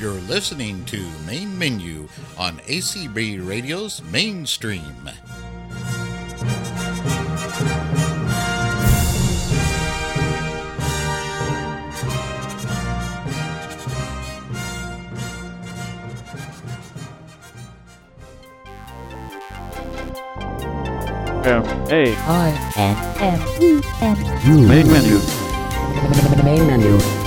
You're listening to Main Menu on ACB Radio's Mainstream. M A I N M E N U. main menu. Main menu.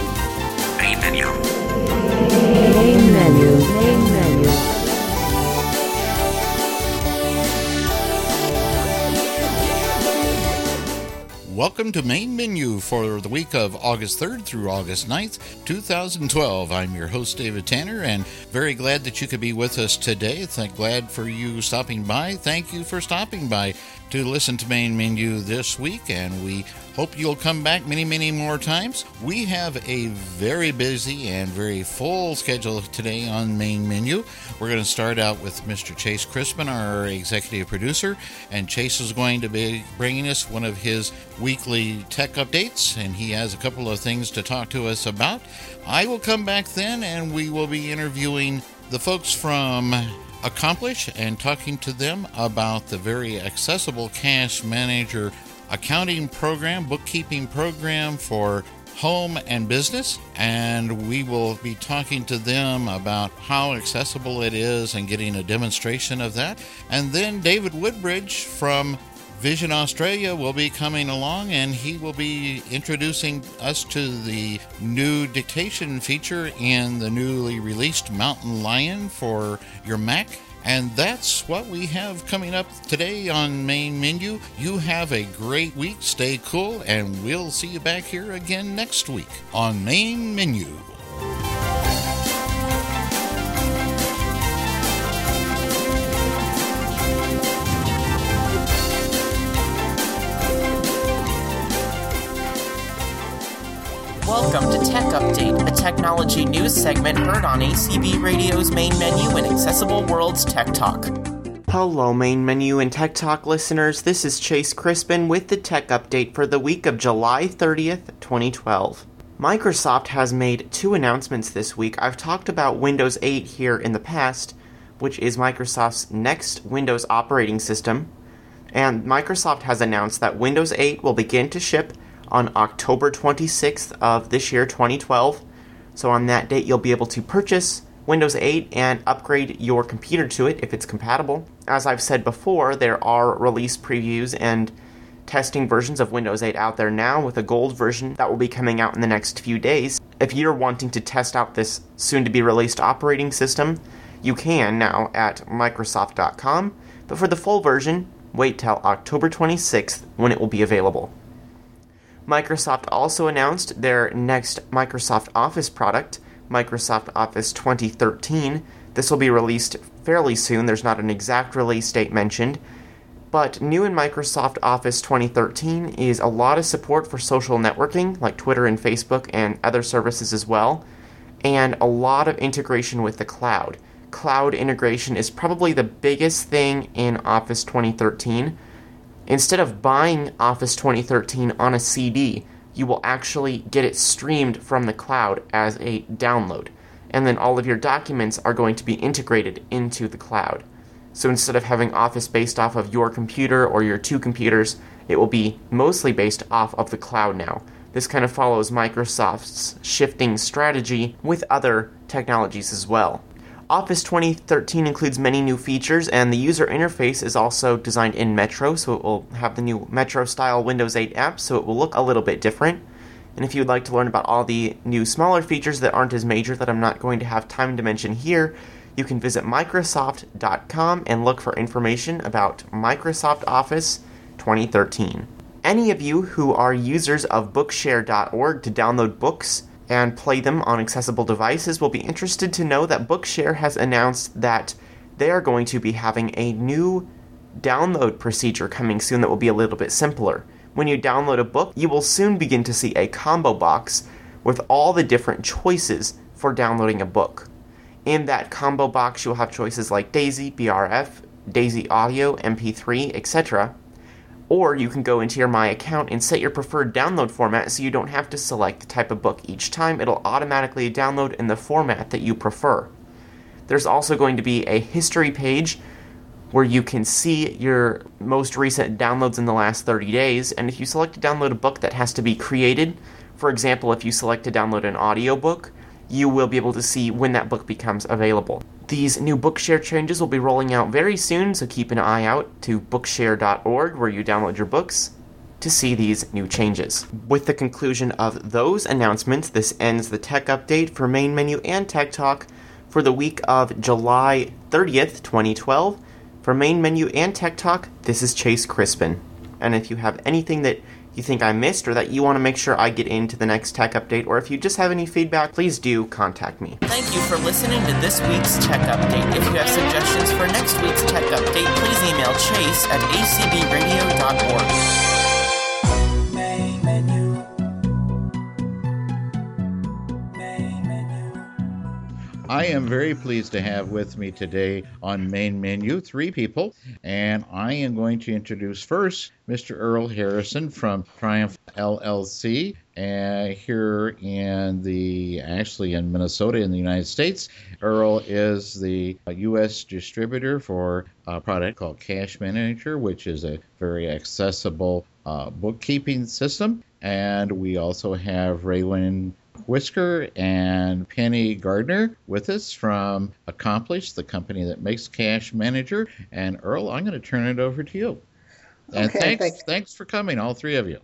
Welcome to Main Menu for the week of August 3rd through August 9th, 2012. I'm your host, David Tanner, and very glad that you could be with us today. Th- glad for you stopping by. Thank you for stopping by to listen to Main Menu this week, and we hope you'll come back many, many more times. We have a very busy and very full schedule today on Main Menu. We're going to start out with Mr. Chase Crispin, our executive producer, and Chase is going to be bringing us one of his weekly tech updates, and he has a couple of things to talk to us about. I will come back then, and we will be interviewing the folks from Accomplish and talking to them about the very accessible Cash Manager accounting program, bookkeeping program for home and business. And we will be talking to them about how accessible it is and getting a demonstration of that. And then David Woodbridge from Vision Australia will be coming along and he will be introducing us to the new dictation feature in the newly released Mountain Lion for your Mac. And that's what we have coming up today on Main Menu. You have a great week, stay cool, and we'll see you back here again next week on Main Menu. Technology news segment heard on ACB Radio's main menu in Accessible World's Tech Talk. Hello, main menu and Tech Talk listeners. This is Chase Crispin with the tech update for the week of July 30th, 2012. Microsoft has made two announcements this week. I've talked about Windows 8 here in the past, which is Microsoft's next Windows operating system. And Microsoft has announced that Windows 8 will begin to ship on October 26th of this year, 2012. So on that date, you'll be able to purchase Windows 8 and upgrade your computer to it if it's compatible. As I've said before, there are release previews and testing versions of Windows 8 out there now with a gold version that will be coming out in the next few days. If you're wanting to test out this soon to be released operating system, you can now at Microsoft.com, but for the full version, wait till October 26th when it will be available. Microsoft also announced their next Microsoft Office product, Microsoft Office 2013. This will be released fairly soon. There's not an exact release date mentioned. But new in Microsoft Office 2013 is a lot of support for social networking, like Twitter and Facebook and other services as well, and a lot of integration with the cloud. Cloud integration is probably the biggest thing in Office 2013 Instead of buying Office 2013 on a CD, you will actually get it streamed from the cloud as a download, and then all of your documents are going to be integrated into the cloud. So instead of having Office based off of your computer or your two computers, it will be mostly based off of the cloud now. This kind of follows Microsoft's shifting strategy with other technologies as well. Office 2013 includes many new features, and the user interface is also designed in Metro, so it will have the new Metro style Windows 8 app, so it will look a little bit different. And if you'd like to learn about all the new smaller features that aren't as major that I'm not going to have time to mention here, you can visit Microsoft.com and look for information about Microsoft Office 2013. Any of you who are users of Bookshare.org to download books, and play them on accessible devices will be interested to know that Bookshare has announced that they are going to be having a new download procedure coming soon that will be a little bit simpler. When you download a book, you will soon begin to see a combo box with all the different choices for downloading a book. In that combo box, you'll have choices like Daisy, BRF, Daisy Audio, MP3, etc. Or you can go into your My account and set your preferred download format so you don't have to select the type of book each time. It'll automatically download in the format that you prefer. There's also going to be a history page where you can see your most recent downloads in the last 30 days. And if you select to download a book that has to be created, for example, if you select to download an audiobook, you will be able to see when that book becomes available. These new Bookshare changes will be rolling out very soon, so keep an eye out to bookshare.org where you download your books to see these new changes. With the conclusion of those announcements, this ends the tech update for Main Menu and Tech Talk for the week of July 30th, 2012. For Main Menu and Tech Talk, this is Chase Crispin. And if you have anything that you think I missed or that you want to make sure I get into the next tech update, or if you just have any feedback, please do contact me. Thank you for listening to this week's Tech Update. If you have suggestions for next week's Tech Update, please email chase at acbradio.org. I am very pleased to have with me today on Main Menu three people, and I am going to introduce first Mr. Earl Harrison from Triumph LLC, uh, here in the actually in Minnesota in the United States. Earl is the U.S. distributor for a product called Cash Manager, which is a very accessible uh, bookkeeping system. And we also have Raywin Whisker and Penny Gardner with us from Accomplish, the company that makes Cash Manager. And Earl, I'm going to turn it over to you. And Okay, thanks, thank- thanks for coming, all three of you.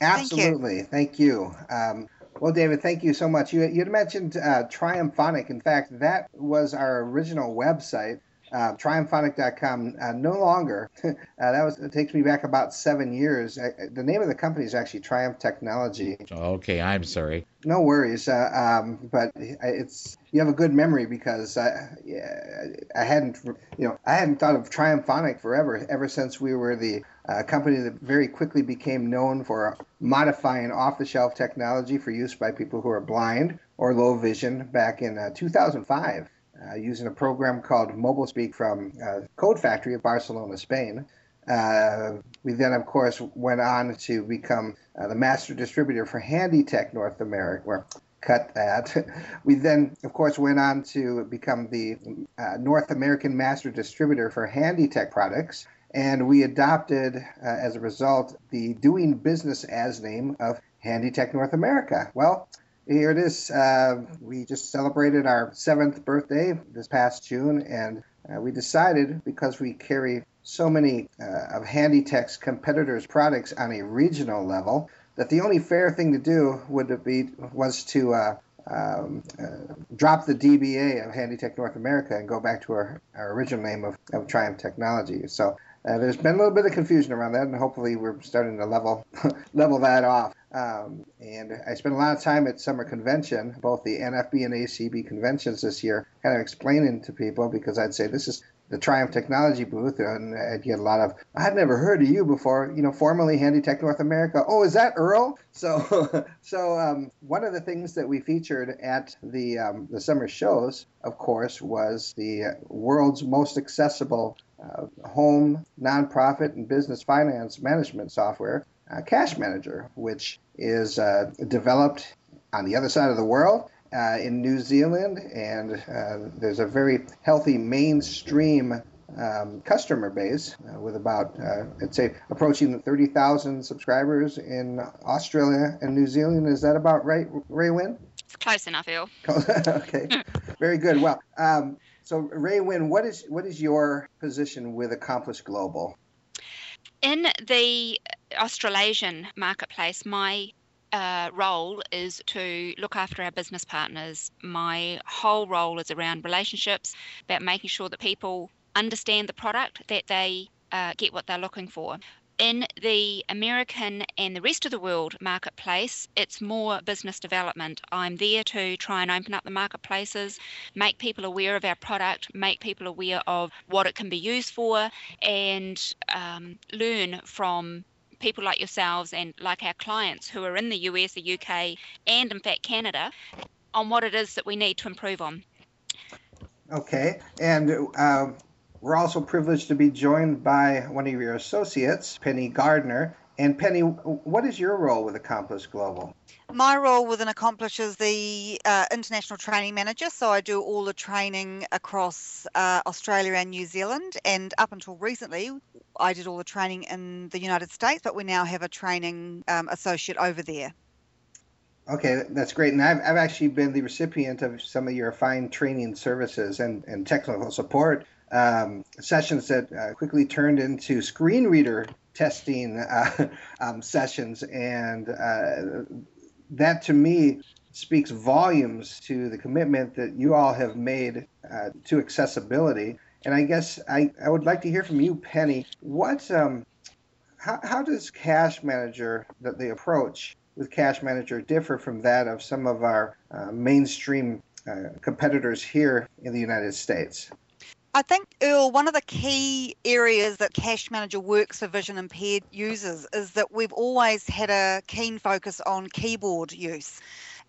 Absolutely. Thank you. Um, well, David, thank you so much. You, you had mentioned uh, Triumphonic. In fact, that was our original website. Uh, triumphonic.com uh, no longer. Uh, that was it takes me back about seven years. Uh, the name of the company is actually triumph technology. Okay, I'm sorry. no worries uh, um, but it's you have a good memory because I, yeah, I hadn't you know I hadn't thought of Triumphonic forever ever since we were the uh, company that very quickly became known for modifying off-the-shelf technology for use by people who are blind or low vision back in uh, 2005 uh, using a program called MobileSpeak from uh, Code Factory of Barcelona, Spain. Uh, we then, of course, went on to become uh, the master distributor for HandyTech North America. Cut that. We then, of course, went on to become the uh, North American master distributor for HandyTech products. And we adopted, uh, as a result, the doing business as name of HandyTech North America. Well, here it is. Uh, we just celebrated our seventh birthday this past June, and uh, we decided because we carry so many uh, of HandyTech's competitors' products on a regional level that the only fair thing to do would be was to uh, um, uh, drop the DBA of HandyTech North America and go back to our, our original name of, of Triumph Technology. So uh, there's been a little bit of confusion around that, and hopefully we're starting to level level that off. Um, and I spent a lot of time at summer convention, both the NFB and ACB conventions this year, kind of explaining to people because I'd say this is the Triumph Technology booth, and I'd get a lot of I'd never heard of you before. You know, formerly HandyTech North America. Oh, is that Earl? So, so um, one of the things that we featured at the um, the summer shows, of course, was the world's most accessible uh, home, nonprofit, and business finance management software, uh, Cash Manager, which is uh, developed on the other side of the world uh, in New Zealand, and uh, there's a very healthy mainstream um, customer base uh, with about, uh, I'd say, approaching 30,000 subscribers in Australia and New Zealand. Is that about right, Ray Wynn? It's close enough, Earl. okay, very good. Well, um, so Ray Wynn, what is what is your position with Accomplish Global? In the Australasian marketplace, my uh, role is to look after our business partners. My whole role is around relationships, about making sure that people understand the product, that they uh, get what they're looking for. In the American and the rest of the world marketplace, it's more business development. I'm there to try and open up the marketplaces, make people aware of our product, make people aware of what it can be used for, and um, learn from people like yourselves and like our clients who are in the US, the UK, and in fact Canada on what it is that we need to improve on. Okay, and uh, we're also privileged to be joined by one of your associates, Penny Gardner. And Penny, what is your role with Accomplish Global? My role within Accomplish is the uh, international training manager, so I do all the training across uh, Australia and New Zealand. And up until recently, I did all the training in the United States, but we now have a training um, associate over there. Okay, that's great. And I've, I've actually been the recipient of some of your fine training services and, and technical support um, sessions that uh, quickly turned into screen reader testing uh, um, sessions. And uh, that to me speaks volumes to the commitment that you all have made uh, to accessibility. And I guess I, I would like to hear from you, Penny. What, um, how, how does Cash Manager, the, the approach with Cash Manager, differ from that of some of our uh, mainstream uh, competitors here in the United States? I think, Earl, one of the key areas that Cash Manager works for vision impaired users is that we've always had a keen focus on keyboard use.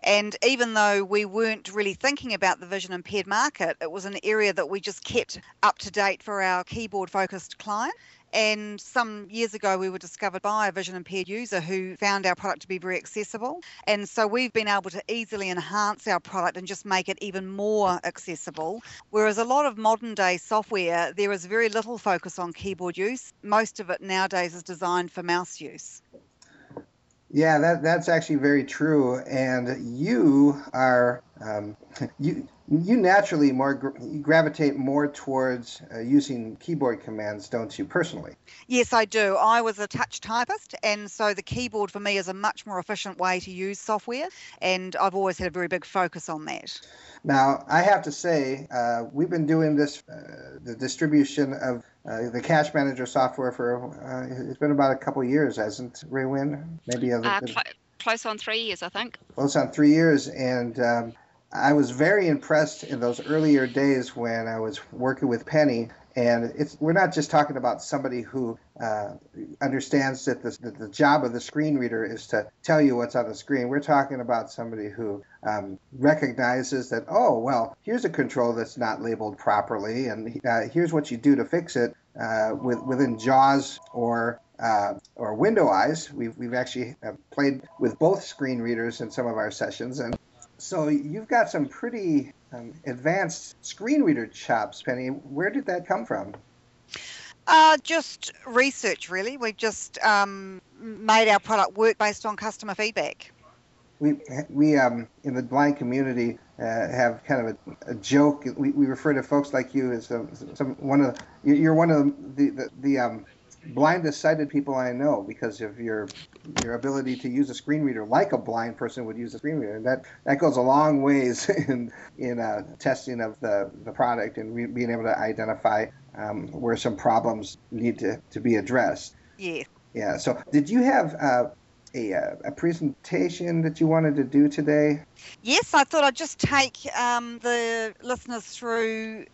And even though we weren't really thinking about the vision impaired market, it was an area that we just kept up to date for our keyboard focused client. And some years ago, we were discovered by a vision impaired user who found our product to be very accessible. And so we've been able to easily enhance our product and just make it even more accessible. Whereas a lot of modern day software, there is very little focus on keyboard use. Most of it nowadays is designed for mouse use. Yeah, that that's actually very true. And you are um, you you naturally more gra- you gravitate more towards uh, using keyboard commands, don't you? Personally. Yes, I do. I was a touch typist, and so the keyboard for me is a much more efficient way to use software, and I've always had a very big focus on that. Now, I have to say, uh, we've been doing this, uh, the distribution of uh, the Cash Manager software for, uh, it's been about a couple years, hasn't Ray Wynn? Maybe a Uh, little cl- close on three years, I think. close on three years. And um, I was very impressed in those earlier days when I was working with Penny. And we're not just talking about somebody who uh, understands that the, that the job of the screen reader is to tell you what's on the screen. We're talking about somebody who um, recognizes that, oh, well, here's a control that's not labeled properly, and uh, here's what you do to fix it uh, with, within JAWS or uh, or Window Eyes. We've, we've actually uh, played with both screen readers in some of our sessions, and so you've got some pretty um, advanced screen reader chops, Penny. Where did that come from? Uh, just research, really. We've just um, made our product work based on customer feedback. We we um, in the blind community uh, have kind of a, a joke. We, we refer to folks like you as um, some one of the, you're one of the the, the um, blindest sighted people I know because of your your ability to use a screen reader like a blind person would use a screen reader. And that that goes a long ways in in uh, testing of the the product and re- being able to identify um, where some problems need to, to be addressed. Yeah. Yeah. So did you have uh, a uh, a presentation that you wanted to do today? Yes, I thought I'd just take um, the listeners through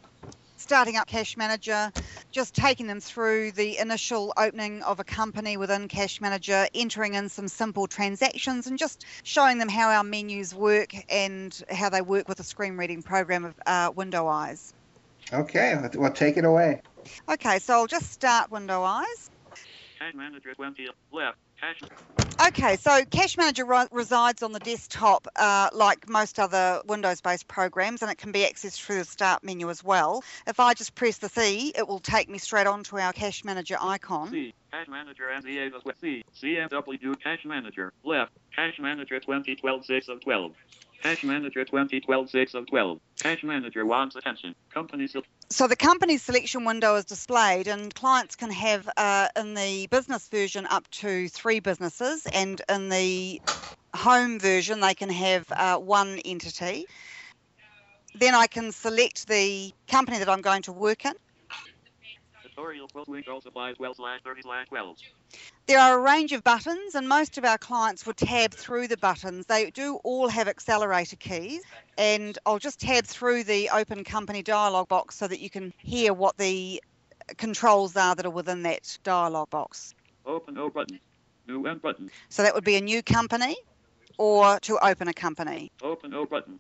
starting up Cash Manager, just taking them through the initial opening of a company within Cash Manager, entering in some simple transactions, and just showing them how our menus work and how they work with the screen reading program of uh, Window Eyes. Okay. Well, take it away. Okay, so I'll just start Window Eyes. Cash Manager 20 left. Cash Okay, so Cash Manager resides on the desktop uh, like most other Windows based programs, and it can be accessed through the Start menu as well. If I just press the C, it will take me straight onto our Cash Manager icon. C. Cash Manager Avis C. CMW Cash Manager left. Cash Manager 2012 6 of 12. Cash Manager 2012 6 of 12. Cash Manager wants attention. Company So the company selection window is displayed, and clients can have uh, in the business version up to three businesses, and in the home version, they can have uh, one entity. Then I can select the company that I'm going to work in. tutorial quote window supplies well slash 30 slash 12. There are a range of buttons, and most of our clients will tab through the buttons. They do all have accelerator keys, and I'll just tab through the open company dialog box so that you can hear what the controls are that are within that dialog box. Open O button. New end button. So that would be a new company or to open a company. Open O button.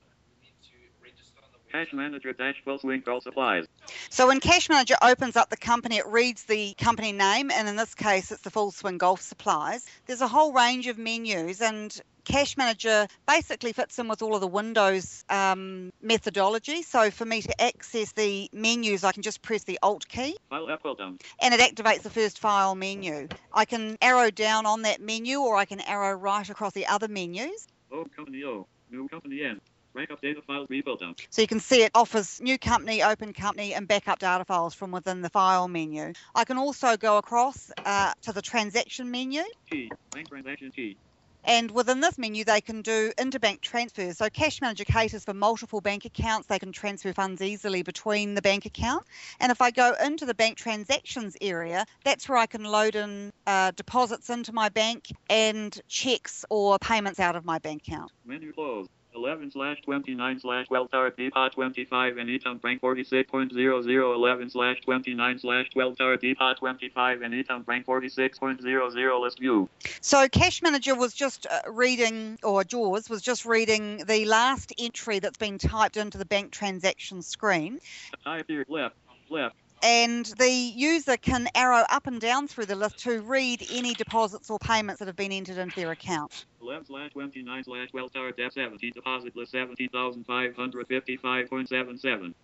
Cash manager dash full swing all supplies. So when Cash Manager opens up the company, it reads the company name, and in this case, it's the Full Swing Golf Supplies. There's a whole range of menus, and Cash Manager basically fits in with all of the Windows um, methodology. So for me to access the menus, I can just press the Alt key, File pull down. and it activates the first file menu. I can arrow down on that menu, or I can arrow right across the other menus. Old company O. New company N. Backup data files rebuild down. So you can see it offers new company, open company, and backup data files from within the file menu. I can also go across uh, to the transaction menu. Key. Bank transaction key. And within this menu, they can do interbank transfers. So Cash Manager caters for multiple bank accounts. They can transfer funds easily between the bank account. And if I go into the bank transactions area, that's where I can load in uh, deposits into my bank and checks or payments out of my bank account. Menu closed. 11 slash 29 slash Welltower Depot 25 and Eton Bank 46.00 11 slash 29 slash Welltower Depot 25 and Eton Bank 46.00 list view. So Cash Manager was just uh, reading, or JAWS was just reading the last entry that's been typed into the bank transaction screen. Type here left, left. And the user can arrow up and down through the list to read any deposits or payments that have been entered into their account. 11 slash 29 slash Welltower Dep 70 deposit list 70,555.77.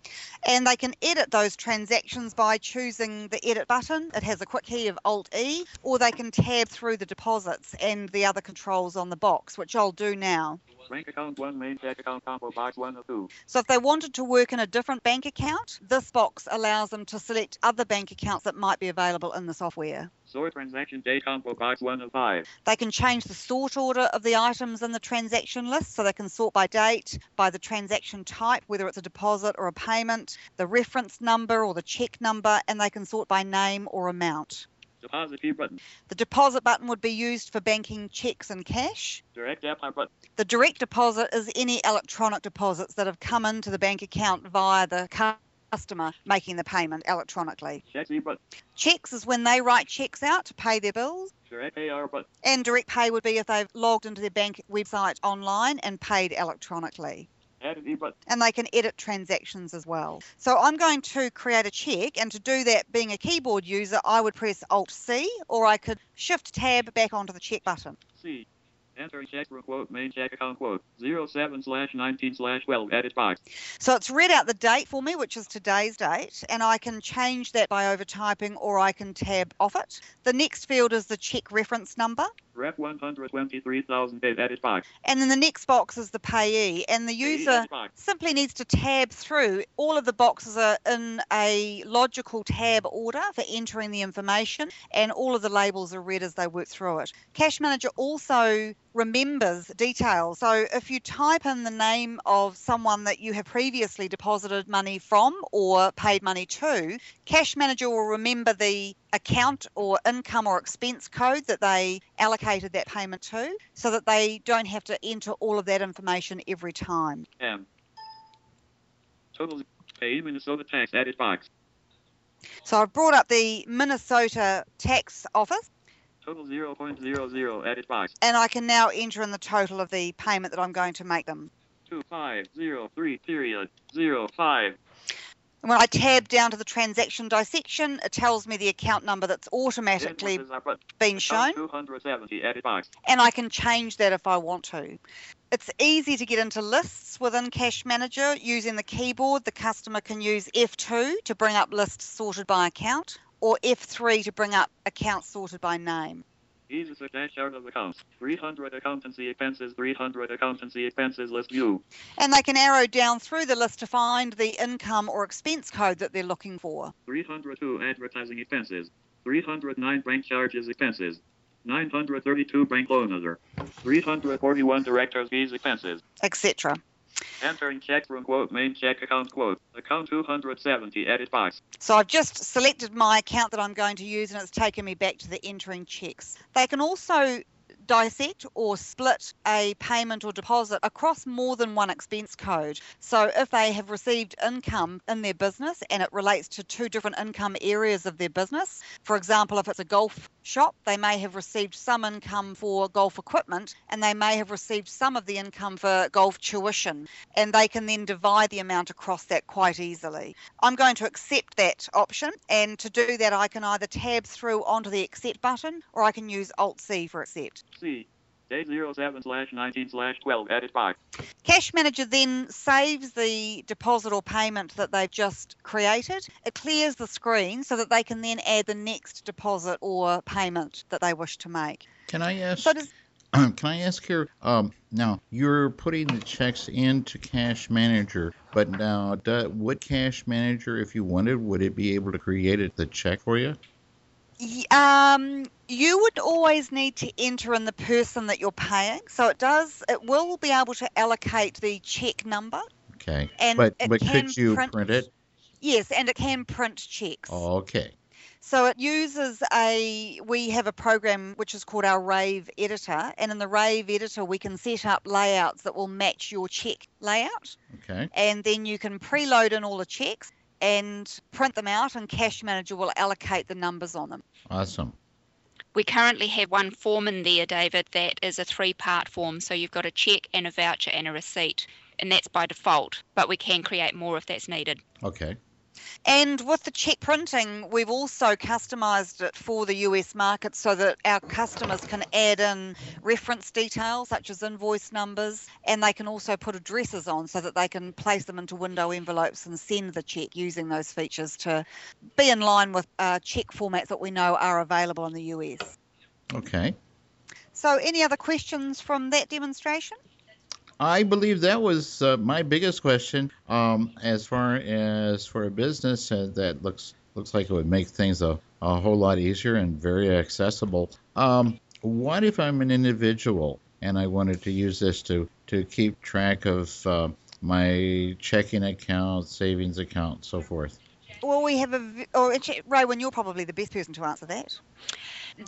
And they can edit those transactions by choosing the edit button. It has a quick key of Alt E, or they can tab through the deposits and the other controls on the box, which I'll do now. Bank account 1 main check account combo box 1 of 2. So if they wanted to work in a different bank account, this box allows them to select other bank accounts that might be available in the software. Sort transaction date combo box 1 of 5. They can change the sort order of the items in the transaction list, so they can sort by date, by the transaction type, whether it's a deposit or a payment, the reference number or the check number, and they can sort by name or amount. Deposit key button. The deposit button would be used for banking checks and cash. Direct apply button. The direct deposit is any electronic deposits that have come into the bank account via the customer making the payment electronically. Check. Checks is when they write checks out to pay their bills. Direct button. And direct pay would be if they've logged into their bank website online and paid electronically. And they can edit transactions as well. So I'm going to create a check, and to do that, being a keyboard user, I would press Alt C, or I could Shift Tab back onto the check button. C. Enter check quote main check account quote 07 slash 19 slash 12 edit box. So it's read out the date for me, which is today's date, and I can change that by over typing or I can tab off it. The next field is the check reference number. Rep 123,008 edit box. And then the next box is the payee, and the user simply needs to tab through. All of the boxes are in a logical tab order for entering the information, and all of the labels are read as they work through it. Cash Manager also remembers details. So if you type in the name of someone that you have previously deposited money from or paid money to, Cash Manager will remember the account or income or expense code that they allocated that payment to so that they don't have to enter all of that information every time. M. Total pay Minnesota tax edit box. So I've brought up the Minnesota tax office Total 0.00 edit box. and I can now enter in the total of the payment that I'm going to make them. 2503 period 05. And when I tab down to the transaction dissection, it tells me the account number that's automatically been shown. 270 edit box. and I can change that if I want to. It's easy to get into lists within Cash Manager using the keyboard. The customer can use F2 to bring up lists sorted by account or F3 to bring up accounts sorted by name. Easy search dash chart of accounts. 300 accountancy expenses. 300 accountancy expenses list view. And they can arrow down through the list to find the income or expense code that they're looking for. 302 advertising expenses. 309 bank charges expenses. 932 bank loan order. 341 director's fees expenses. etc. Entering check from quote main check account quote. Account 270 edit box. So I've just selected my account that I'm going to use and it's taken me back to the entering checks. They can also dissect or split a payment or deposit across more than one expense code. So if they have received income in their business and it relates to two different income areas of their business, for example, if it's a golf shop, they may have received some income for golf equipment and they may have received some of the income for golf tuition, and they can then divide the amount across that quite easily. I'm going to accept that option, and to do that, I can either tab through onto the accept button or I can use Alt C for accept. C. Day 07 slash 19 slash 12. Edit 5. Cash Manager then saves the deposit or payment that they've just created. It clears the screen so that they can then add the next deposit or payment that they wish to make. Can I ask? So does Can I ask here? Um, now you're putting the checks into Cash Manager, but now do, would Cash Manager, if you wanted, would it be able to create it, the check for you? Um, you would always need to enter in the person that you're paying. So it does, it will be able to allocate the check number. Okay, And but but could you print- print it? Yes, and it can print checks. Okay, So it uses a, we have a program which is called our Rave Editor. And in the Rave Editor, we can set up layouts that will match your check layout. okay, And then you can preload in all the checks and print them out, and Cash Manager will allocate the numbers on them. awesome. We currently have one form in there, David, that is a three part form. So you've got a check and a voucher and a receipt, and that's by default, but we can create more if that's needed. Okay, And with the check printing, we've also customized it for the US market so that our customers can add in reference details such as invoice numbers, and they can also put addresses on so that they can place them into window envelopes and send the check using those features to be in line with uh, check formats that we know are available in the US. okay. So, any other questions from that demonstration? I believe that was uh, my biggest question. Um, as far as for a business uh, that looks looks like it would make things a, a whole lot easier and very accessible. Um, what if I'm an individual and I wanted to use this to to keep track of uh, my checking account, savings account, so forth? Well, we have a, Or, actually, Raywin, you're probably the best person to answer that.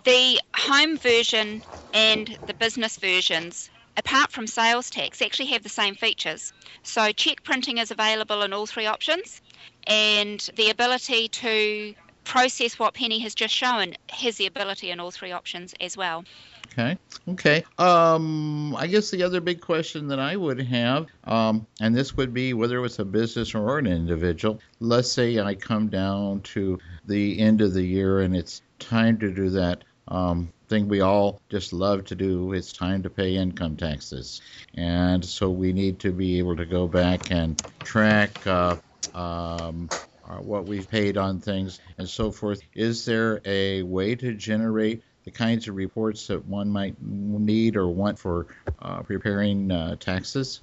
The home version and the business versions, apart from sales tax, actually have the same features. So check printing is available in all three options, and the ability to process what Penny has just shown has the ability in all three options as well. Okay. Okay. Um, I guess the other big question that I would have, um, and this would be whether it's a business or an individual. Let's say I come down to the end of the year and it's time to do that um, thing we all just love to do. It's time to pay income taxes, and so we need to be able to go back and track. Uh, um, uh, what we've paid on things and so forth. Is there a way to generate the kinds of reports that one might need or want for uh, preparing uh, taxes?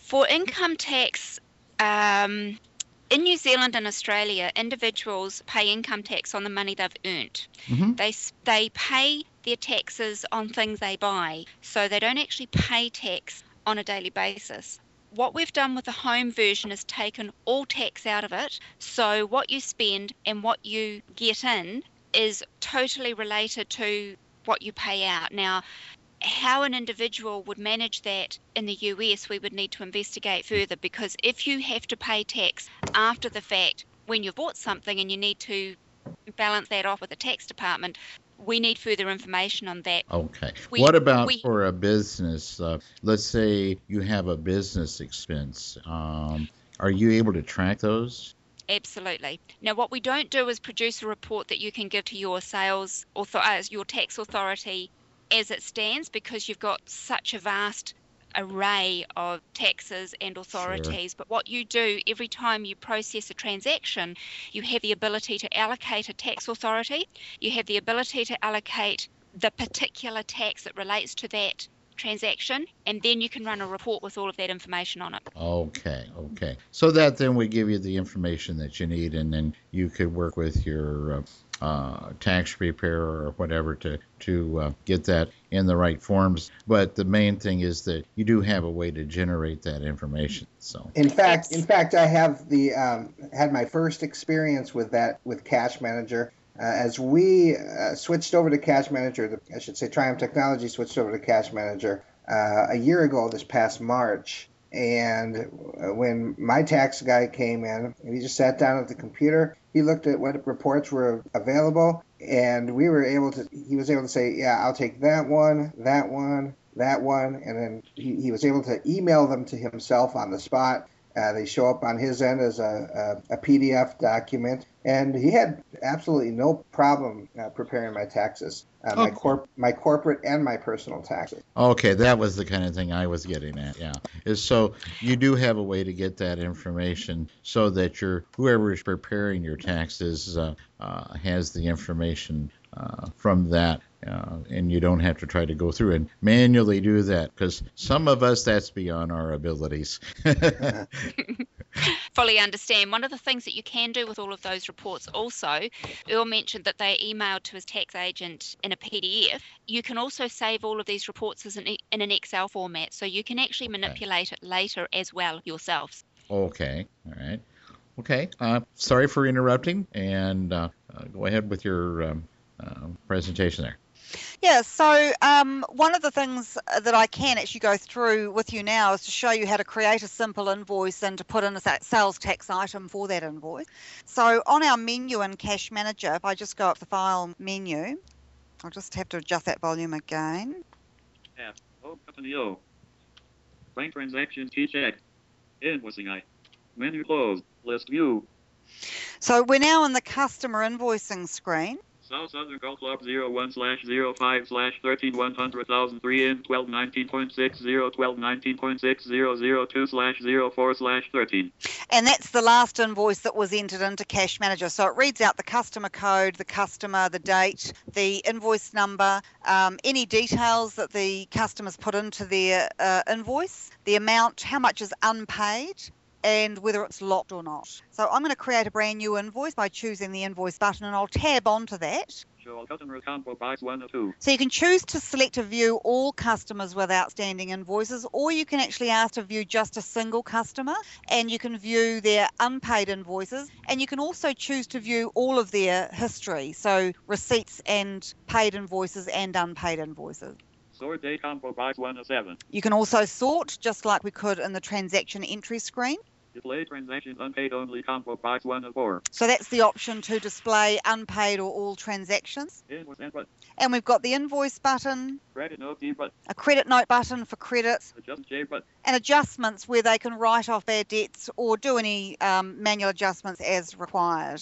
For income tax, um, in New Zealand and Australia, individuals pay income tax on the money they've earned. Mhm. They they pay their taxes on things they buy, so they don't actually pay tax on a daily basis. What we've done with the home version is taken all tax out of it, so what you spend and what you get in is totally related to what you pay out. Now, how an individual would manage that in the US, we would need to investigate further because if you have to pay tax after the fact when you've bought something and you need to balance that off with the tax department, we need further information on that. Okay. We- what about we- for a business? Uh, let's say you have a business expense. Um, are you able to track those? Absolutely. Now, what we don't do is produce a report that you can give to your sales author, uh, your tax authority as it stands because you've got such a vast array of taxes and authorities. But what you do every time you process a transaction, you have the ability to allocate a tax authority, you have the ability to allocate the particular tax that relates to that transaction, and then you can run a report with all of that information on it. Okay, okay. So that then would give you the information that you need, and then you could work with your uh, uh, tax preparer or whatever to to uh, get that in the right forms. But the main thing is that you do have a way to generate that information. So In fact, in fact, I have the um, had my first experience with that with Cash Manager. uh, as we uh, switched over to Cash Manager, the, I should say Triumph Technology switched over to Cash Manager uh, a year ago this past March. And when my tax guy came in, he just sat down at the computer. He looked at what reports were available, and we were able to. He was able to say, "Yeah, I'll take that one, that one, that one," and then he, he was able to email them to himself on the spot. Uh, they show up on his end as a, a, a PDF document, and he had absolutely no problem uh, preparing my taxes, uh, my Okay. corp, my corporate and my personal taxes. Okay, that was the kind of thing I was getting at. Yeah, is so you do have a way to get that information so that your whoever is preparing your taxes uh, uh, has the information uh, from that, uh, and you don't have to try to go through and manually do that because some of us that's beyond our abilities. fully understand. One of the things that you can do with all of those reports also, Earl mentioned that they emailed to his tax agent in a PDF. You can also save all of these reports as an, in an Excel format, so you can actually manipulate it later as well yourselves. okay, all right, okay. Uh, sorry for interrupting, and uh, uh, go ahead with your um, uh, presentation there. Yeah, so um, one of the things that I can actually go through with you now is to show you how to create a simple invoice and to put in a sales tax item for that invoice. So on our menu in Cash Manager, if I just go up the File menu, I'll just have to adjust that volume again. O company O. Bank transactions key check. Invoicing I. Menu closed. List view. So we're now in the customer invoicing screen. South Southern Golf Club 01 slash 05 slash 13 100,003 in 12 19.60 12 19.60 02 slash 04 slash 13. And that's the last invoice that was entered into Cash Manager. So it reads out the customer code, the customer, the date, the invoice number, um, any details that the customers put into their uh, invoice, the amount, how much is unpaid, and whether it's locked or not. So I'm going to create a brand new invoice by choosing the invoice button and I'll tab onto that. Show all customer combo box 1 of 2. So you can choose to select to view all customers with outstanding invoices, or you can actually ask to view just a single customer, and you can view their unpaid invoices, and you can also choose to view all of their history, so receipts and paid invoices and unpaid invoices. Sort date combo box 1 of 7. You can also sort, just like we could in the transaction entry screen. Display transactions unpaid only combo box 1 of 4. So that's the option to display unpaid or all transactions. Invoice and And we've got the invoice button, credit note a credit note button for credits, adjust J but and adjustments where they can write off their debts or do any um, manual adjustments as required.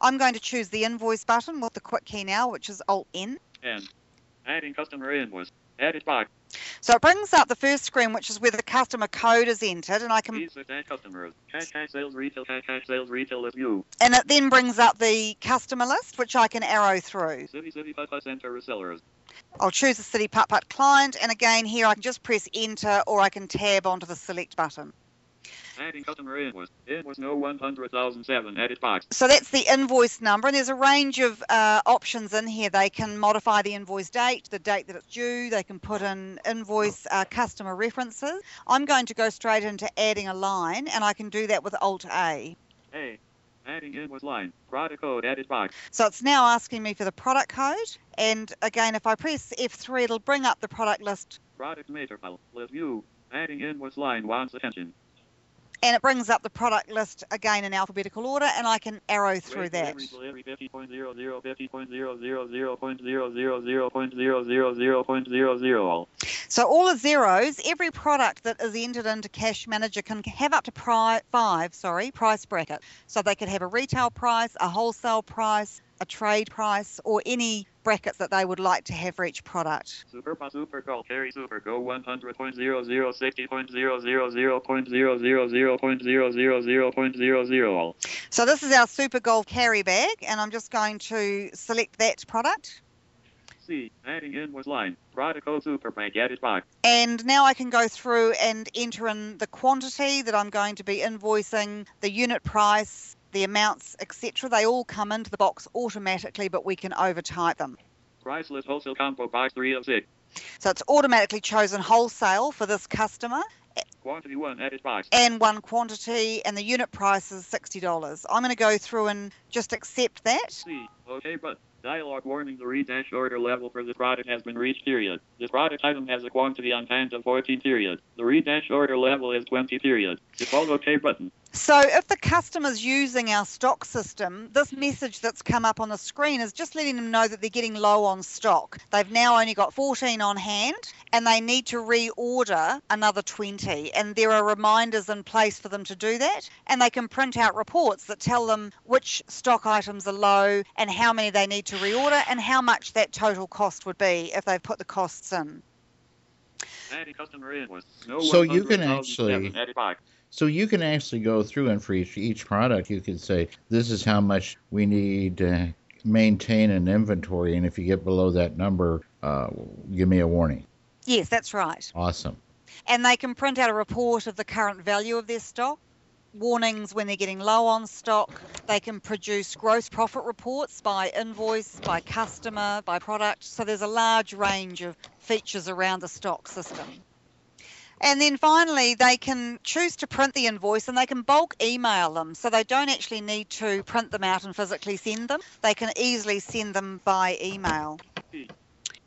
I'm going to choose the invoice button with the quick key now, which is Alt N. N. Adding customer invoice. Edit box. So it brings up the first screen, which is where the customer code is entered, and I can, search add customers. Cash cash sales retail cash cash sales retail is view. and it then brings up the customer list, which I can arrow through. City city put put center resellers. I'll choose the City Putt Putt client, and again here I can just press Enter, or I can tab onto the Select button. Adding customer invoice. Invoice no 100,007. Edit box. So that's the invoice number, and there's a range of uh, options in here. They can modify the invoice date, the date that it's due. They can put in invoice uh, customer references. I'm going to go straight into adding a line, and I can do that with Alt A. A. Adding invoice line. Product code. Edit box. So it's now asking me for the product code, and again, if I press F3, it'll bring up the product list, Product mater file. List view. Adding invoice line wants attention. And it brings up the product list again in alphabetical order, and I can arrow through that. Delivery delivery 50.00, 50.000.000.000.000 all. So all the zeros, every product that is entered into Cash Manager can have up to pri- five, sorry, price bracket. So they could have a retail price, a wholesale price, a trade price, or any brackets that they would like to have for each product. Super pa super call carry super go 100.0060.000.000.000.000 all. So this is our Super Gold carry bag, and I'm just going to select that product. C. Adding invoice line. Product code super bank edit box. And now I can go through and enter in the quantity that I'm going to be invoicing, the unit price, the amounts, etc. They all come into the box automatically, but we can overtype them. Price list wholesale combo box 3 of 6. So it's automatically chosen wholesale for this customer. Quantity 1 edit box. and one quantity, and the unit price is $60. I'm going to go through and just accept that. C. OK but Dialog warning the read dash order level for this product has been reached period. This product item has a quantity on hand of 14 period. The read dash order level is 20 period. Default OK button. So if the customer's using our stock system, this message that's come up on the screen is just letting them know that they're getting low on stock. They've now only got 14 on hand and they need to reorder another 20. And there are reminders in place for them to do that. And they can print out reports that tell them which stock items are low and how many they need to reorder and how much that total cost would be if they've put the costs in. Customer invoice. No So you can actually- Edit box. So you can actually go through and for each, each product, you can say, this is how much we need to maintain an inventory. And if you get below that number, uh, give me a warning. Yes, that's right. Awesome. and they can print out a report of the current value of their stock, warnings when they're getting low on stock. They can produce gross profit reports by invoice, by customer, by product. So there's a large range of features around the stock system. And then finally, they can choose to print the invoice and they can bulk email them. So they don't actually need to print them out and physically send them. They can easily send them by email.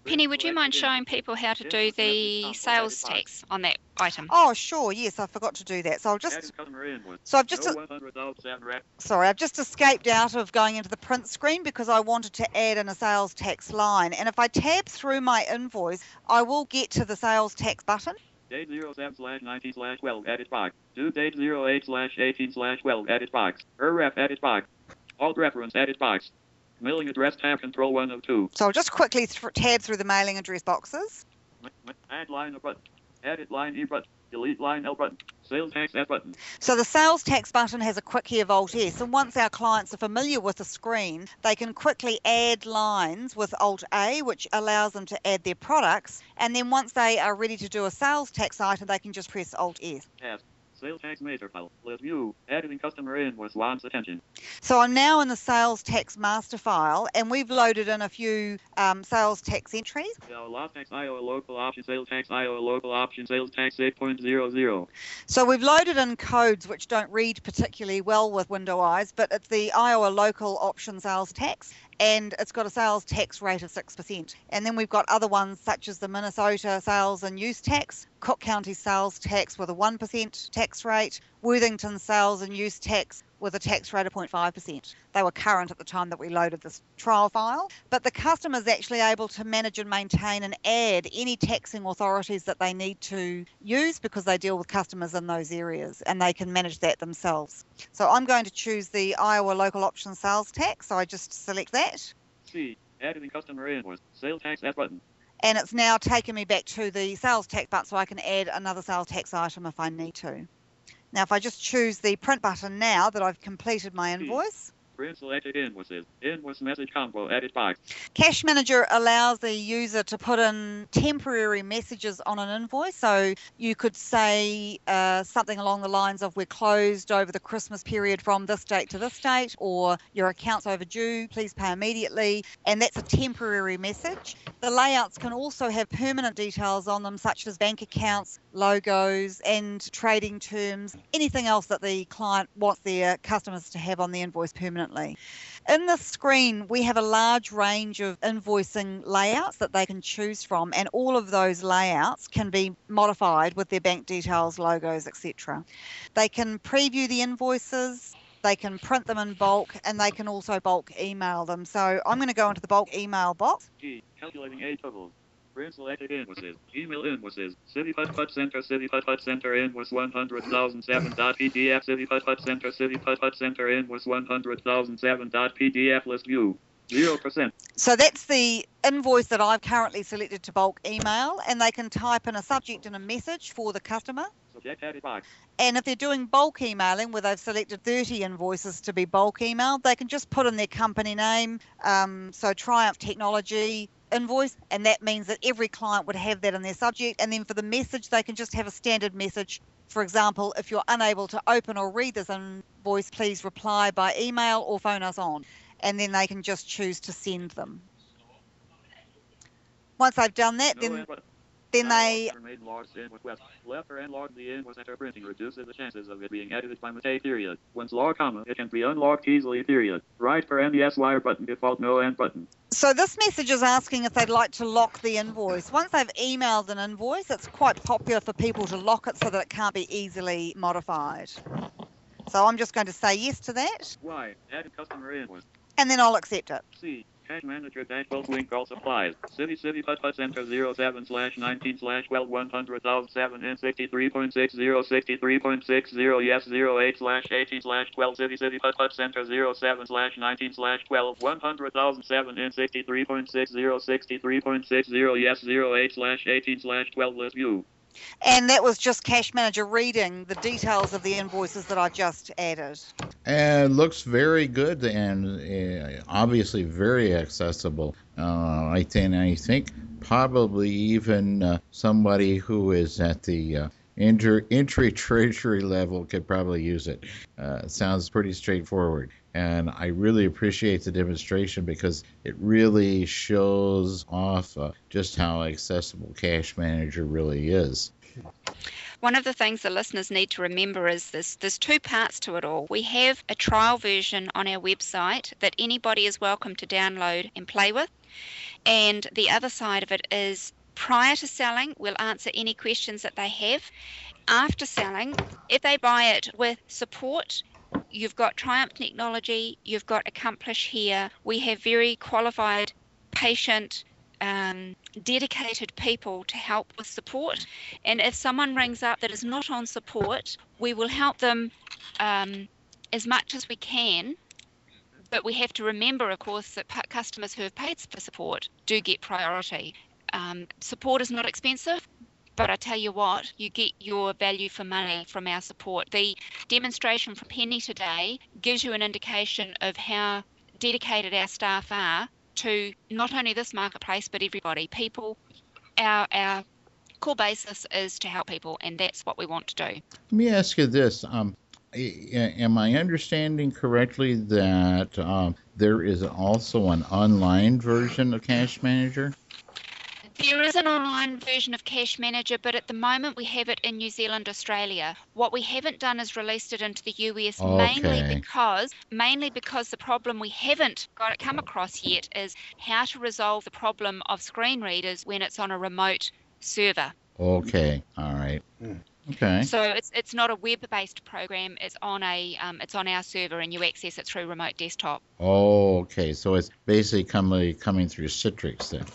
Penny, would you mind showing people how to do the sales tax on that item? Oh, sure. Yes, I forgot to do that. So I'll just. Adding customer invoice. So I've just. No 100,007 rep. Sorry, I've just escaped out of going into the print screen because I wanted to add in a sales tax line. And if I tab through my invoice, I will get to the sales tax button. Date 07 slash 19 slash 12 edit box. Due date 08 slash 18 slash 12 edit box. ERREF edit box. Alt reference edit box. Mailing address tab control 1 of 2. So I'll just quickly th- tab through the mailing address boxes. Add line of button. Edit line E button. Delete line L button. Sales tax S button. So the sales tax button has a quick here Alt S, and once our clients are familiar with the screen, they can quickly add lines with Alt A, which allows them to add their products. And then once they are ready to do a sales tax item, they can just press Alt S. S. Sales tax master file. List view. Editing customer in invoice wants attention. So I'm now in the sales tax master file, and we've loaded in a few um, sales tax entries. Lost tax Iowa local option. Sales tax Iowa local option. Sales tax 8.00. So we've loaded in codes which don't read particularly well with Window-Eyes, but it's the Iowa local option sales tax. And it's got a sales tax rate of 6%. And then we've got other ones such as the Minnesota sales and use tax, Cook County sales tax with a 1% tax rate, Worthington sales and use tax with a tax rate of 0.5%. They were current at the time that we loaded this trial file, but the customer is actually able to manage and maintain and add any taxing authorities that they need to use because they deal with customers in those areas and they can manage that themselves. So I'm going to choose the Iowa local option sales tax. So I just select that. C. adding customer invoice. Sales tax S button. And it's now taken me back to the sales tax button so I can add another sales tax item if I need to. Now, if I just choose the print button now that I've completed my invoice, Print selected invoices. Invoice message combo. Edit box. Cash Manager allows the user to put in temporary messages on an invoice. So you could say uh, something along the lines of, We're closed over the Christmas period from this date to this date, or Your account's overdue, please pay immediately. And that's a temporary message. The layouts can also have permanent details on them, such as bank accounts, logos, and trading terms, anything else that the client wants their customers to have on the invoice permanently. In the screen, we have a large range of invoicing layouts that they can choose from, and all of those layouts can be modified with their bank details, logos, etc. They can preview the invoices, they can print them in bulk, and they can also bulk email them. So I'm going to go into the bulk email box. G. Calculating A totals. Print selected invoices. Email invoices. City Put Put Center. City Put Put Center invoice 100,007.pdf. City Put Put Center. City Put Put Center invoice 100,007.pdf. List view. 0%. So that's the invoice that I've currently selected to bulk email, and they can type in a subject and a message for the customer. Subject box. And if they're doing bulk emailing, where they've selected 30 invoices to be bulk emailed, they can just put in their company name. Um, so Triumph Technology invoice, and that means that every client would have that in their subject. And then for the message, they can just have a standard message. For example, if you're unable to open or read this invoice, please reply by email or phone us on. And then they can just choose to send them. Once they've done that, then then they Made logs in west. Left and log the after printing reduces the chances of it being edited by mistake period. Once log comma, it can be unlocked easily period. Right for NES wire button, default no end button. So this message is asking if they'd like to lock the invoice. Once they've emailed an invoice, it's quite popular for people to lock it so that it can't be easily modified. So I'm just going to say yes to that, Y. Add customer invoice. And then I'll accept it. C. Cash manager dash twelve link all supplies. City city put put center zero seven slash nineteen slash thousand seven and sixty three point six zero sixty three point six zero yes zero eight slash eighteen slash twelve city city put put center zero seven slash nineteen slash twelve one hundred thousand seven and sixty three point six zero sixty three point six zero yes zero eight slash eighteen slash twelve list view. And that was just Cash Manager reading the details of the invoices that I just added. And looks very good and uh, obviously very accessible. Uh, I think I think probably even uh, somebody who is at the uh, inter- entry treasury level could probably use it. Uh, sounds pretty straightforward. And I really appreciate the demonstration because it really shows off uh, just how accessible Cash Manager really is. One of the things the listeners need to remember is this there's two parts to it all. We have a trial version on our website that anybody is welcome to download and play with. And the other side of it is prior to selling, we'll answer any questions that they have. After selling, if they buy it with support, you've got Triumph Technology, you've got Accomplish here. We have very qualified, patient, um, dedicated people to help with support. And if someone rings up that is not on support, we will help them um, as much as we can. But we have to remember, of course, that customers who have paid for support do get priority. Um, support is not expensive, but I tell you what, you get your value for money from our support. The demonstration from Penny today gives you an indication of how dedicated our staff are to not only this marketplace but everybody. People, our our core basis is to help people, and that's what we want to do. Let me ask you this. Um, am I understanding correctly that um, there is also an online version of Cash Manager? There is an online version of Cash Manager, but at the moment we have it in New Zealand, Australia. What we haven't done is released it into the US mainly because mainly because the problem we haven't got it come across yet is how to resolve the problem of screen readers when it's on a remote server. Okay, all right. Hmm. Okay. So it's it's not a web-based program. It's on a um, it's on our server, and you access it through remote desktop. Oh, okay. So it's basically coming coming through Citrix then.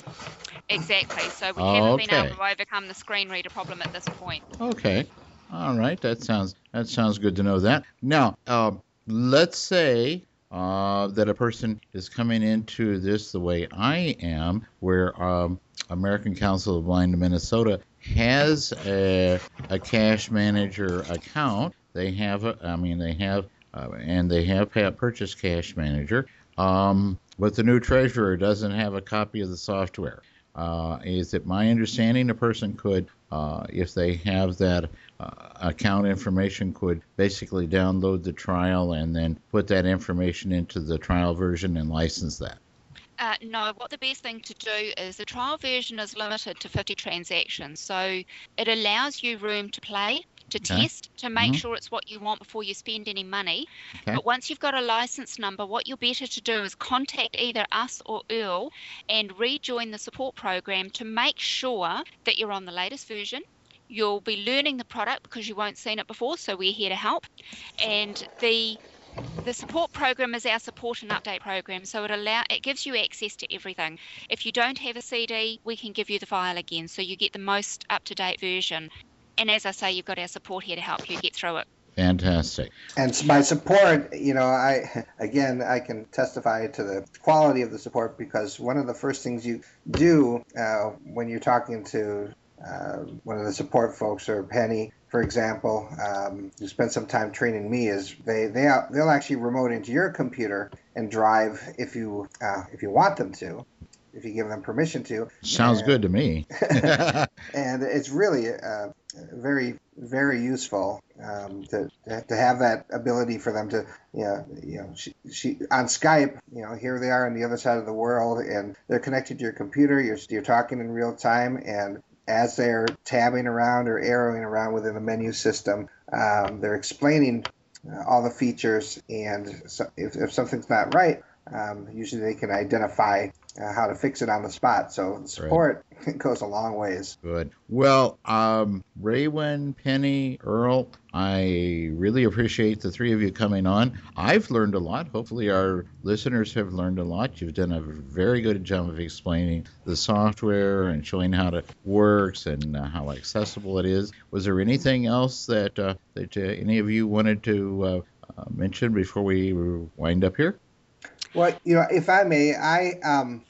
Exactly. So we haven't been able to overcome the screen reader problem at this point. Okay. All right. That sounds that sounds good to know that. Now, uh, let's say uh, that a person is coming into this the way I am, where um, American Council of Blind Minnesota has a, a cash manager account. They have, a, I mean, they have, uh, and they have purchased cash manager. Um, but the new treasurer doesn't have a copy of the software. Uh, is it my understanding a person could, uh, if they have that uh, account information, could basically download the trial and then put that information into the trial version and license that? Uh, no, what the best thing to do is the trial version is limited to 50 transactions. So it allows you room to play, to Okay. test, to make Mhm. sure it's what you want before you spend any money. Okay. But once you've got a license number, what you're better to do is contact either us or Earl and rejoin the support program to make sure that you're on the latest version. You'll be learning the product because you won't seen it before, so we're here to help. And the the support program is our support and update program, so it allow it gives you access to everything. If you don't have a CD, we can give you the file again, so you get the most up to date version. And as I say, you've got our support here to help you get through it. Fantastic. And s- by support, you know, I again I can testify to the quality of the support because one of the first things you do uh, when you're talking to uh, one of the support folks or Penny, for example, um, who spent some time training me, is they they they'll actually remote into your computer and drive if you uh, if you want them to, if you give them permission to. Sounds And- good to me. and it's really uh, very very useful um, to, to have that ability for them to you know, you know she, she on Skype you know here they are on the other side of the world and they're connected to your computer you're, you're talking in real time and as they're tabbing around or arrowing around within the menu system, um, they're explaining uh, all the features, and so if, if something's not right, um, usually they can identify uh, how to fix it on the spot. So support goes a long ways. Good. Well, um, Raywin, Penny, Earl, I really appreciate the three of you coming on. I've learned a lot. Hopefully, our listeners have learned a lot. You've done a very good job of explaining the software and showing how it works and uh, how accessible it is. Was there anything else that uh, that uh, any of you wanted to uh, uh, mention before we wind up here? Well, you know, if I may, I um,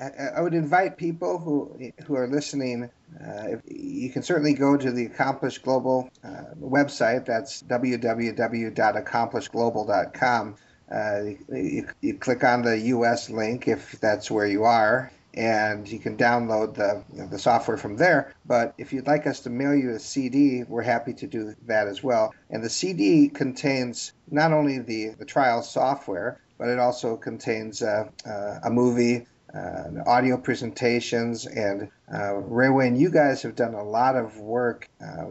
I, I would invite people who who are listening. Uh, you can certainly go to the Accomplished Global uh, website. That's www.accomplishedglobal.com. Uh, you, you click on the U.S. link if that's where you are, and you can download the the software from there. But if you'd like us to mail you a CD, we're happy to do that as well. And the CD contains not only the the trial software, but it also contains uh, uh, a movie, uh, audio presentations, and Raywin and you guys have done a lot of work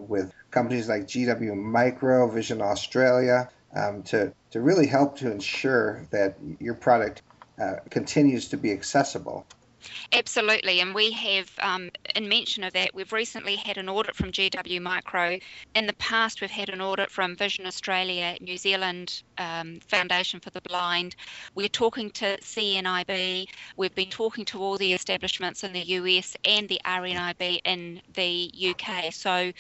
with companies like GW Micro, Vision Australia, um, to to really help to ensure that your product continues to be accessible. Absolutely, and we have, um, in mention of that, we've recently had an audit from GW Micro. In the past, we've had an audit from Vision Australia, New Zealand um, Foundation for the Blind. We're talking to CNIB. We've been talking to all the establishments in the US and the RNIB in the UK. So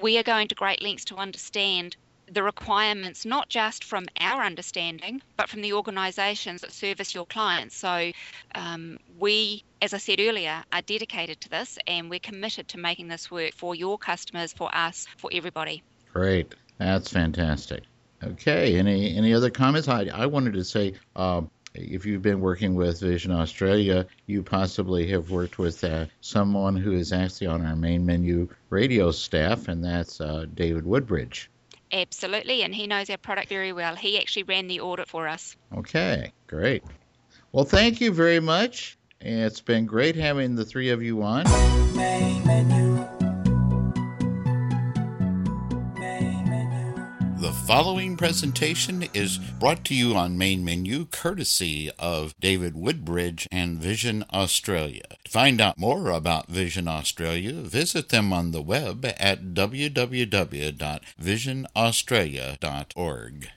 we are going to great lengths to understand the requirements, not just from our understanding, but from the organisations that service your clients. So, um, we, as I said earlier, are dedicated to this and we're committed to making this work for your customers, for us, for everybody. Great. That's fantastic. Okay. Any any other comments? I, I wanted to say. Uh, if you've been working with Vision Australia, you possibly have worked with uh, someone who is actually on our main menu radio staff, and that's uh, David Woodbridge. Absolutely, and he knows our product very well. He actually ran the audit for us. Okay, great. Well, thank you very much. It's been great having the three of you on. The following presentation is brought to you on Main Menu courtesy of David Woodbridge and Vision Australia. To find out more about Vision Australia, visit them on the web at www.visionaustralia.org.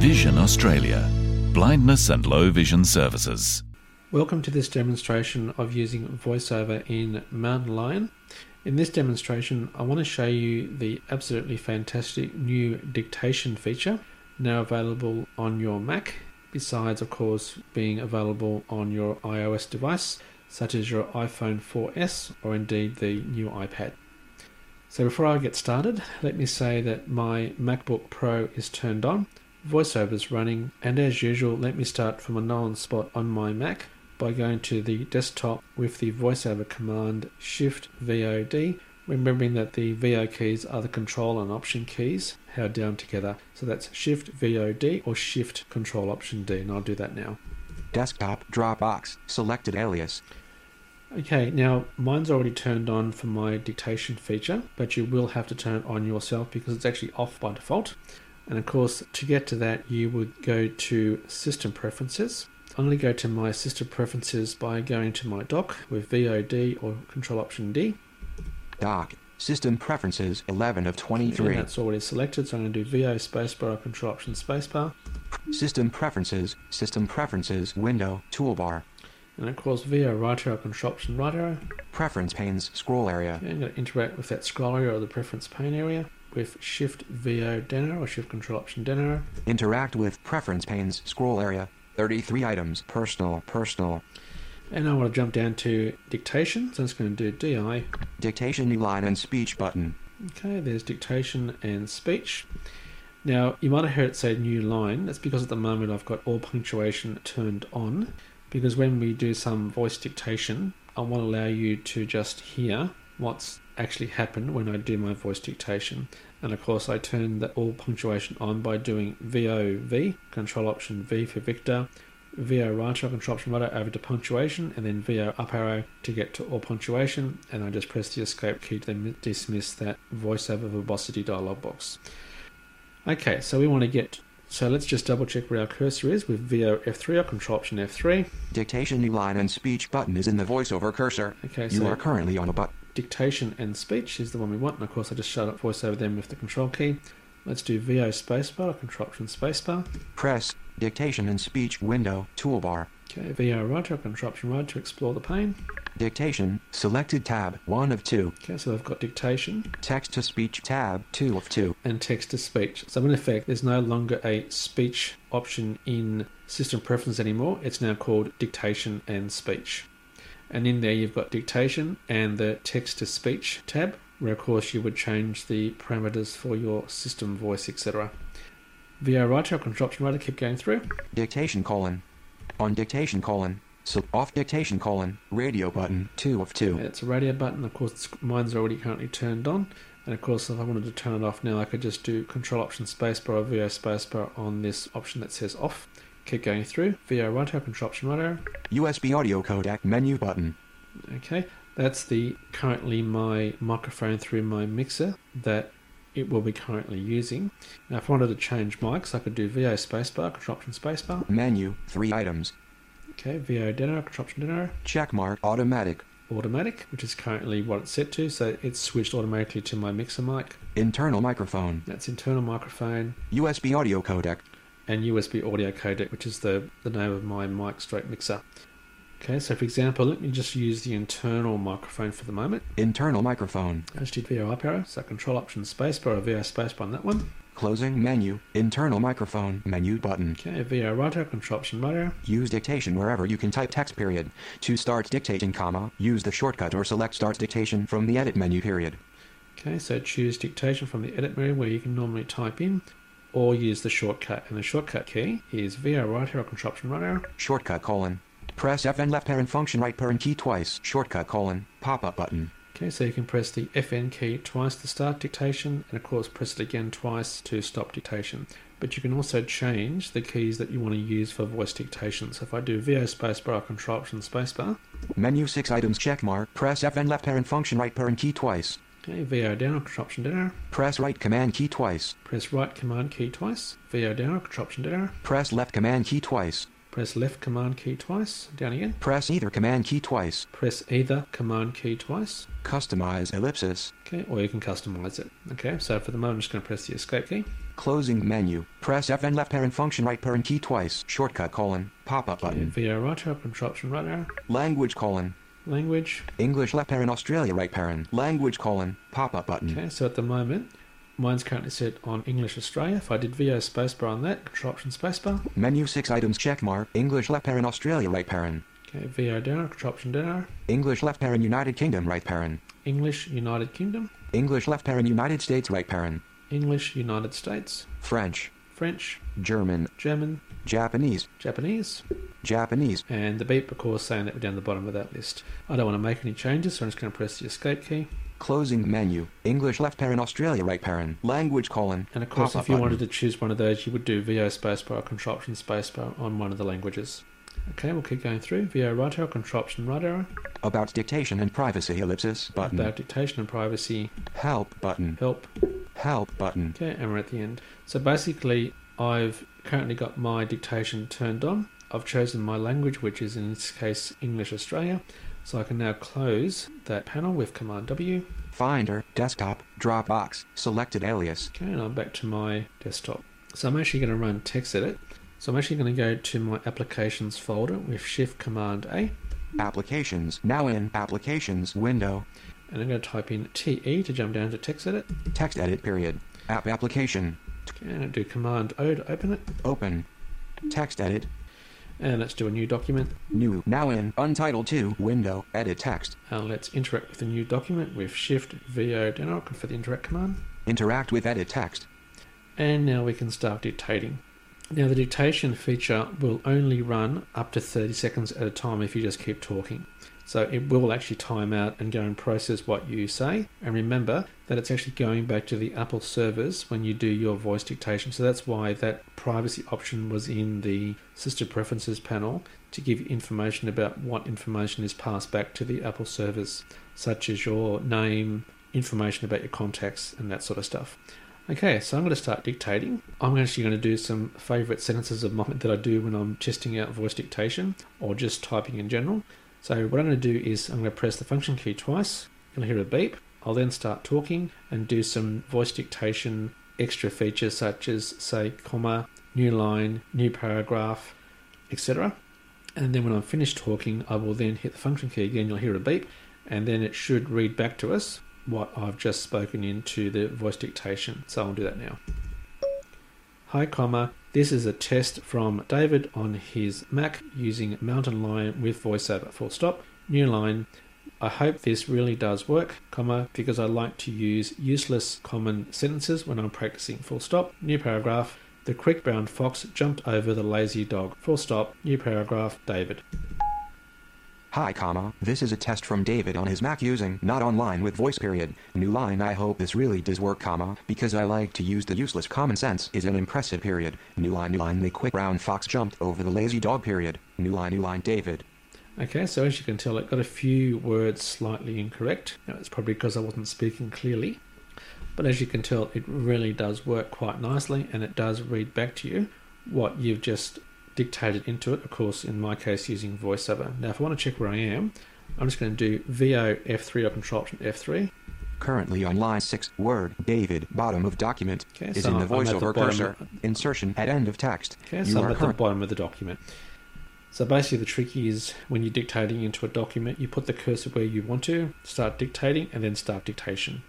Vision Australia Blindness and Low Vision Services. Welcome to this demonstration of using VoiceOver in Mountain Lion. In this demonstration, I want to show you the absolutely fantastic new dictation feature now available on your Mac, besides, of course, being available on your iOS device, such as your iPhone 4S or indeed the new iPad. So before I get started, let me say that my MacBook Pro is turned on, VoiceOver is running, and as usual, let me start from a known spot on my Mac by going to the desktop with the VoiceOver command Shift VOD, remembering that the VO keys are the Control and Option keys held down together. So that's Shift VOD or Shift Control Option D, and I'll do that now. Desktop Dropbox selected alias. Okay, now mine's already turned on for my dictation feature, but you will have to turn it on yourself because it's actually off by default. And of course, to get to that, you would go to System Preferences. I'm going to go to my system preferences by going to my dock with VOD or Control Option D. Dock System Preferences 11 of 23. And 23. that's already selected, so I'm going to do VO spacebar or Control Option spacebar. System Preferences System Preferences window toolbar. And of course, VO right arrow, Control Option right arrow. Preference panes scroll area. Okay, I'm going to interact with that scroll area or the preference pane area with Shift VO down arrow or Shift Control Option down arrow. Interact with preference panes scroll area. 33 items. Personal. Personal. And I want to jump down to dictation, so I'm just going to do DI. Dictation new line and speech button. Okay, there's dictation and speech. Now, you might have heard it say new line. That's because at the moment I've got all punctuation turned on. Because when we do some voice dictation, I want to allow you to just hear what's actually happened when I do my voice dictation. And of course, I turn the all punctuation on by doing VOV, Control Option V for Victor, VO right arrow control option right arrow over to punctuation and then VO up arrow to get to all punctuation and I just press the escape key to then dismiss that voiceover verbosity dialog box. Okay, so we want to get so let's just double check where our cursor is with VO F3 or control option F3. Dictation new line and speech button is in the voiceover cursor. Okay, so You are currently on a button. Dictation and speech is the one we want, and of course I just shut up voiceover then with the control key. Let's do VO spacebar or control option spacebar. Press dictation and speech window toolbar. Okay, VO right or control option right to explore the pane. Dictation selected tab 1 of 2. Okay, so I've got dictation Text to speech tab 2 of 2. and text to speech. So in effect, there's no longer a speech option in system preferences anymore. It's now called dictation and speech. And in there, you've got dictation and the text to speech tab, where of course you would change the parameters for your system voice, etc. VO right or control option to keep going through. Dictation colon. On dictation colon. So off dictation colon. Radio button 2 of 2. It's a radio button. Of course, mine's already currently turned on. And of course, if I wanted to turn it off now, I could just do Control Option Spacebar or VO Spacebar on this option that says off. Keep going through. VO right arrow, Control Option right arrow. USB audio codec menu button. Okay, that's the currently my microphone through my mixer that it will be currently using. Now, if I wanted to change mics, I could do VO Spacebar, Control Option Spacebar. Menu 3 items. Okay, VO dinner, Control Option arrow. Check mark automatic. Automatic, which is currently what it's set to, so it's switched automatically to my mixer mic. Internal microphone. That's internal microphone USB audio codec. And USB audio codec, which is the, the name of my mic straight mixer. Okay, so for example, let me just use the internal microphone for the moment. Internal microphone. I just did VO up arrow, so Control Option Spacebar or VO Spacebar on that one. Closing menu. Internal microphone menu button. Okay, VO right arrow, Control Option right arrow. Use dictation wherever you can type text period. To start dictating comma, use the shortcut or select start dictation from the edit menu period. Okay, so choose dictation from the edit menu where you can normally type in, or use the shortcut. And the shortcut key is VO right arrow, Control Option right arrow. Shortcut colon. Press FN left paren function right paren key twice. Shortcut colon. Pop up button. Okay, so you can press the FN key twice to start dictation, and of course press it again twice to stop dictation. But you can also change the keys that you want to use for voice dictation. So if I do VO spacebar Control Option spacebar, Menu 6 items check mark. Press FN left paren function right paren key twice. Okay, VO down or Control Option down Press right command key twice. press right command key twice, VO down or Control Option down Press left command key twice. press left command key twice, down again, Press either command key twice. press either command key twice, Customize ellipsis. okay, or you can customize it. Okay, so for the moment I'm just going to press the escape key. Closing menu. Press FN left paren function right paren key twice. Shortcut colon. Pop up button. VO right arrow, Control Option right arrow, Language colon. Language, English left paren Australia right paren. Language colon. Pop up button. Okay, so at the moment, mine's currently set on English Australia. If I did VO spacebar on that, Control Option spacebar. Menu 6 items check mark. English left paren Australia right paren. Okay, VO down, Control Option down. English left paren United Kingdom right paren. English United Kingdom, English left paren United States right paren. English United States, French. French, German. German, Japanese. Japanese, Japanese. and the beep, of course, saying that we're down the bottom of that list. I don't want to make any changes, so I'm just going to press the escape key. Closing menu. English left paren Australia right paren. Language colon. And of course, if you button. wanted to choose one of those, you would do VO spacebar Control spacebar on one of the languages. Okay, we'll keep going through. VO right arrow, Control Option right arrow. About dictation and privacy ellipsis button. About dictation and privacy, Help button. help, Help button. Okay, and we're at the end. So basically, I've currently got my dictation turned on. I've chosen my language, which is in this case English Australia. So I can now close that panel with Command W. Finder. Desktop. Dropbox. Selected alias. Okay, and I'm back to my desktop. So I'm actually going to run TextEdit. So I'm actually going to go to my Applications folder with Shift Command A, Applications. Now in Applications window. and I'm going to type in TE to jump down to TextEdit. Text edit period. App application. And I do Command O to open it. Open. Text edit. And let's do a new document. New. Now in Untitled 2 window. Edit text. And let's interact with the new document with Shift VO down for the interact command. Interact with edit text. And now we can start dictating. Now the dictation feature will only run up to 30 seconds at a time if you just keep talking. So it will actually time out and go and process what you say. And remember that it's actually going back to the Apple servers when you do your voice dictation. So that's why that privacy option was in the System Preferences panel to give information about what information is passed back to the Apple servers, such as your name, information about your contacts, and that sort of stuff. Okay, so I'm going to start dictating. I'm actually going to do some favorite sentences of mine that I do when I'm testing out voice dictation or just typing in general. So what I'm going to do is I'm going to press the function key twice. You'll hear a beep. I'll then start talking and do some voice dictation extra features such as say comma, new line, new paragraph, etc. And then when I'm finished talking, I will then hit the function key again. You'll hear a beep, and then it should read back to us what I've just spoken into the voice dictation. So I'll do that now. Hi, comma. This is a test from David on his Mac using Mountain Lion with VoiceOver. Full stop. New line. I hope this really does work, comma, because I like to use useless common sentences when I'm practicing. Full stop. New paragraph. The quick brown fox jumped over the lazy dog. Full stop. New paragraph. David. Hi, comma. This is a test from David on his Mac using not online with voice period. New line I hope this really does work, comma, because I like to use the useless common sense is an impressive period. New line, new line, the quick brown fox jumped over the lazy dog period. New line, new line, David. Okay, so as you can tell, it got a few words slightly incorrect. Now, it's probably because I wasn't speaking clearly. But as you can tell, it really does work quite nicely and it does read back to you what you've just dictated into it, of course, in my case, using VoiceOver. Now, if I want to check where I am, I'm just going to do VO F3 or Control Option F3. Currently on line 6, word, David, bottom of document, Okay, is so in the the voiceover bottom- cursor. Insertion at end of text. Okay, you so I'm at the bottom of the document. So basically, the trick is when you're dictating into a document, you put the cursor where you want to, start dictating, and then start dictation.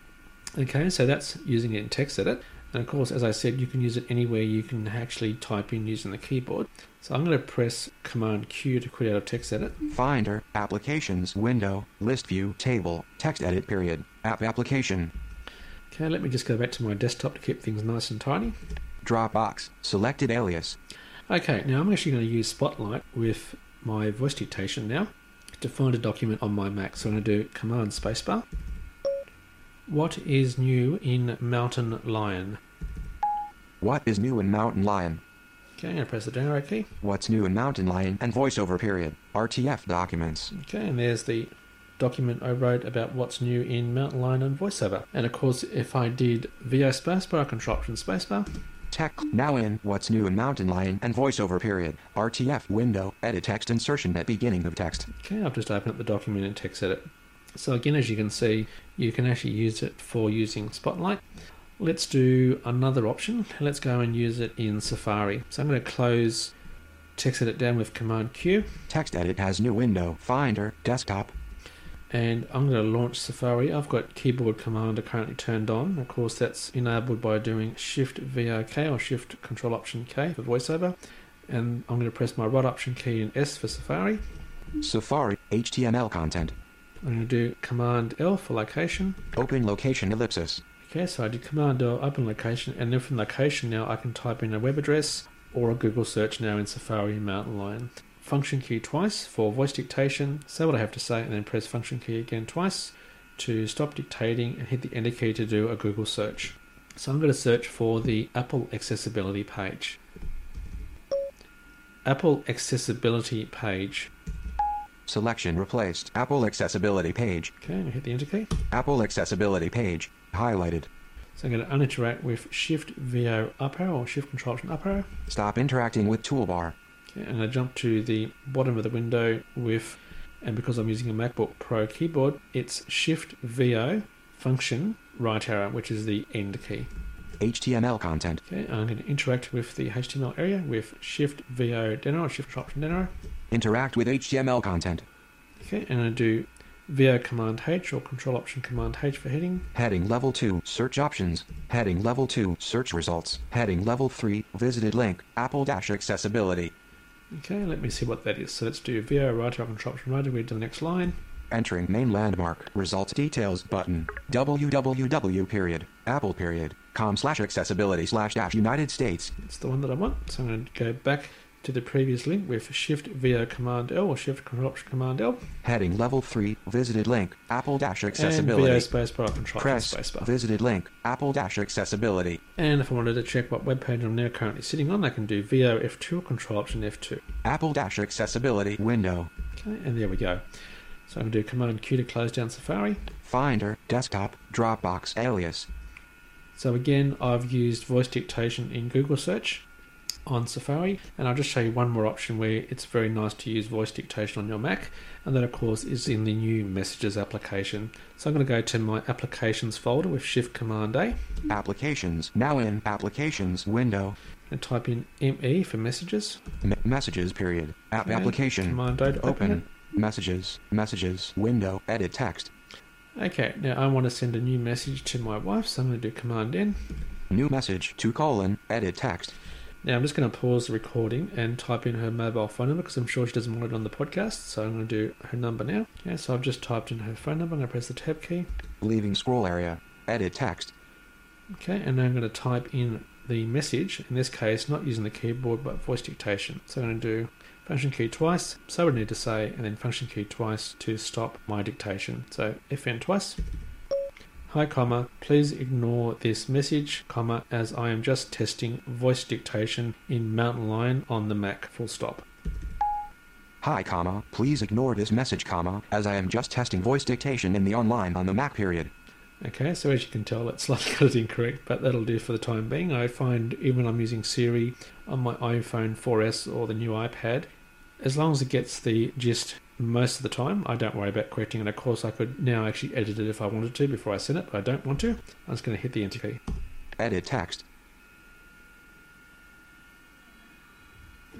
Okay, so that's using it in text edit. And of course, as I said, you can use it anywhere you can actually type in using the keyboard. So I'm going to press Command Q to quit out of text edit. Finder, applications, window, list view, table, text edit period, app application, Okay, let me just go back to my desktop to keep things nice and tidy. Dropbox, selected alias, Okay, now I'm actually going to use Spotlight with my voice dictation now to find a document on my Mac. So I'm going to do Command Spacebar. What is new in Mountain Lion? What is new in Mountain Lion? Okay, I'm going to press the down arrow key. What's new in Mountain Lion and voiceover period, RTF documents. Okay, and there's the document I wrote about what's new in Mountain Lion and VoiceOver. And of course, if I did VO spacebar, Control Option spacebar, Tech, now in, what's new in Mountain Lion and voiceover period, RTF window, edit text insertion at beginning of text. Okay, I've just opened up the document in text edit. So again, as you can see, you can actually use it for using Spotlight. Let's do another option. Let's go and use it in Safari. So I'm going to close text edit down with Command Q, Text edit has new window, Finder, desktop, and I'm going to launch Safari. I've got keyboard commander currently turned on. Of course, that's enabled by doing Shift VOK or Shift Control Option K for VoiceOver. And I'm going to press my right option key and S for Safari. Safari, HTML content, I'm going to do Command L for location. open location ellipsis, Okay, so I did Command L, open location, and then from location now I can type in a web address or a Google search now in Safari Mountain Lion. Function key twice for voice dictation, say what I have to say, and then press function key again twice to stop dictating and hit the enter key to do a Google search. So I'm going to search for the Apple accessibility page. Apple accessibility page. selection replaced, Apple accessibility page, Okay, and hit the enter key. Apple accessibility page, highlighted, So I'm going to uninteract with Shift VO up arrow or Shift Control Option up arrow. stop interacting with toolbar, Okay, and I jump to the bottom of the window with, and because I'm using a MacBook Pro keyboard, it's Shift VO function right arrow, which is the end key. HTML content, Okay, I'm going to interact with the HTML area with Shift VO down arrow, Shift Control Option down arrow. interact with HTML content, Okay, and I do VO Command H or Control Option Command H for heading. heading level 2, search options, heading level 2, search results, heading level 3, visited link, Apple dash accessibility, Okay, let me see what that is. So let's do VO right arrow, Control Option right read to the next line. entering main landmark, results details button, www period, apple period, com slash accessibility slash dash United States, It's the one that I want. So I'm going to go back to the previous link with Shift VO Command L or Shift Control Option Command L. Heading level 3, visited link, Apple Dash And accessibility. VO spacebar Control Press spacebar. visited link, Apple Dash accessibility. And if I wanted to check what web page I'm now currently sitting on, I can do VO F2 or Control Option F2. Apple Dash accessibility window. Okay, and there we go. So I can do Command Q to close down Safari. Finder, desktop, Dropbox alias. So again, I've used voice dictation in Google search on Safari, and I'll just show you one more option where it's very nice to use voice dictation on your Mac, and that of course is in the new Messages application. So I'm going to go to my Applications folder with Shift Command A Applications. Now in Applications window. and type in ME for Messages. Messages period. App application. Command O to open Open. Messages. Messages. Window. Edit text. Okay, now I want to send a new message to my wife, so I'm going to do Command N. New message. to colon. Edit text. Now I'm just going to pause the recording and type in her mobile phone number because I'm sure she doesn't want it on the podcast. So I'm going to do her number now. Okay, so I've just typed in her phone number. I'm going to press the tab key. Leaving scroll area. Edit text. Okay, and now I'm going to type in the message. In this case, not using the keyboard but voice dictation. So I'm going to do function key twice. So I would need to say, and then function key twice to stop my dictation. So FN twice. Hi, comma. Please ignore this message, comma, as I am just testing voice dictation in Mountain Lion on the Mac. Full stop. Hi, comma. Please ignore this message, comma, as I am just testing voice dictation in the online on the Mac period. Okay, so as you can tell, it's slightly got it incorrect, but that'll do for the time being. I find even when I'm using Siri on my iPhone 4S or the new iPad, as long as it gets the gist most of the time, I don't worry about correcting it. Of course, I could now actually edit it if I wanted to before I send it, but I don't want to. I'm just going to hit the enter key. Edit text.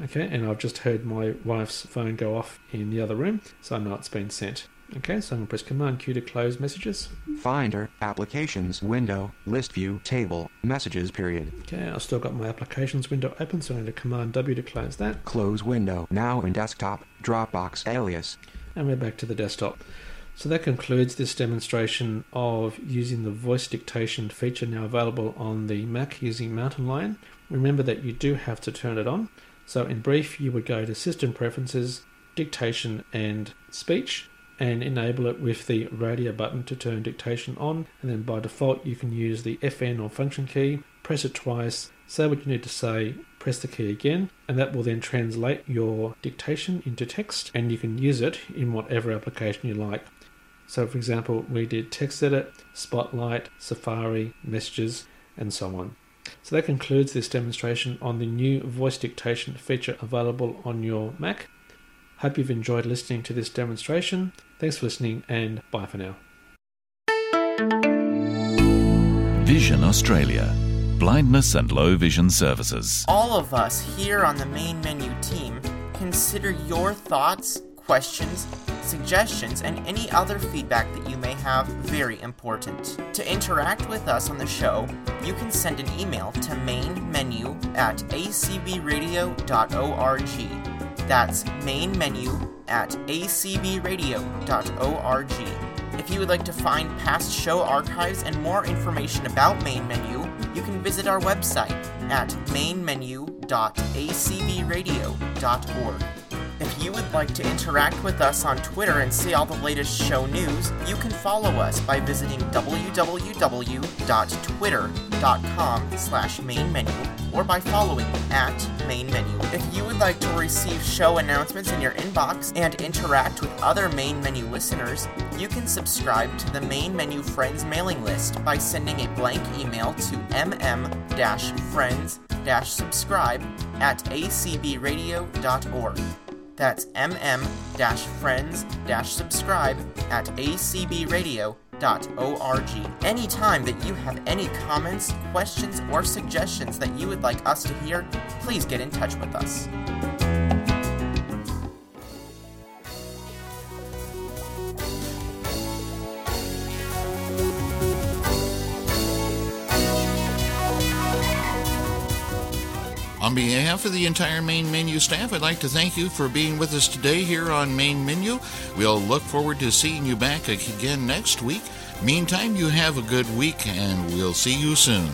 Okay, and I've just heard my wife's phone go off in the other room, so I know it's been sent. Okay, so I'm going to press Command Q to close messages. Finder. Applications. Window. List view. Table. Messages period. Okay, I've still got my applications window open, so I'm going to Command W to close that. Close window. Now in desktop. Dropbox alias. And we're back to the desktop. So that concludes this demonstration of using the voice dictation feature now available on the Mac using Mountain Lion. Remember that you do have to turn it on. So in brief, you would go to System Preferences, Dictation and Speech, and enable it with the radio button to turn dictation on. And then by default, you can use the FN or function key, press it twice, say what you need to say, press the key again, and that will then translate your dictation into text, and you can use it in whatever application you like. So, for example, we did text edit, Spotlight, Safari, Messages, and so on. So that concludes this demonstration on the new voice dictation feature available on your Mac. Hope you've enjoyed listening to this demonstration. Thanks for listening and bye for now. Vision Australia. Blindness and low vision services. All of us here on the main menu team consider your thoughts, questions, suggestions, and any other feedback that you may have very important. To interact with us on the show, you can send an email to mainmenu at acbradio.org. That's main menu at acbradio.org. If you would like to find past show archives and more information about Main Menu, you can visit our website at mainmenu.acbradio.org. If you would like to interact with us on Twitter and see all the latest show news, you can follow us by visiting www.twitter.com slash mainmenu or by following at main menu. If you would like to receive show announcements in your inbox and interact with other main menu listeners, you can subscribe to the main menu friends mailing list by sending a blank email to mm-friends-subscribe at acbradio.org. That's mm-friends-subscribe at acbradio.org. Anytime that you have any comments, questions, or suggestions that you would like us to hear, please get in touch with us. On behalf of the entire Main Menu staff, I'd like to thank you for being with us today here on Main Menu. We'll look forward to seeing you back again next week. Meantime, you have a good week, and we'll see you soon.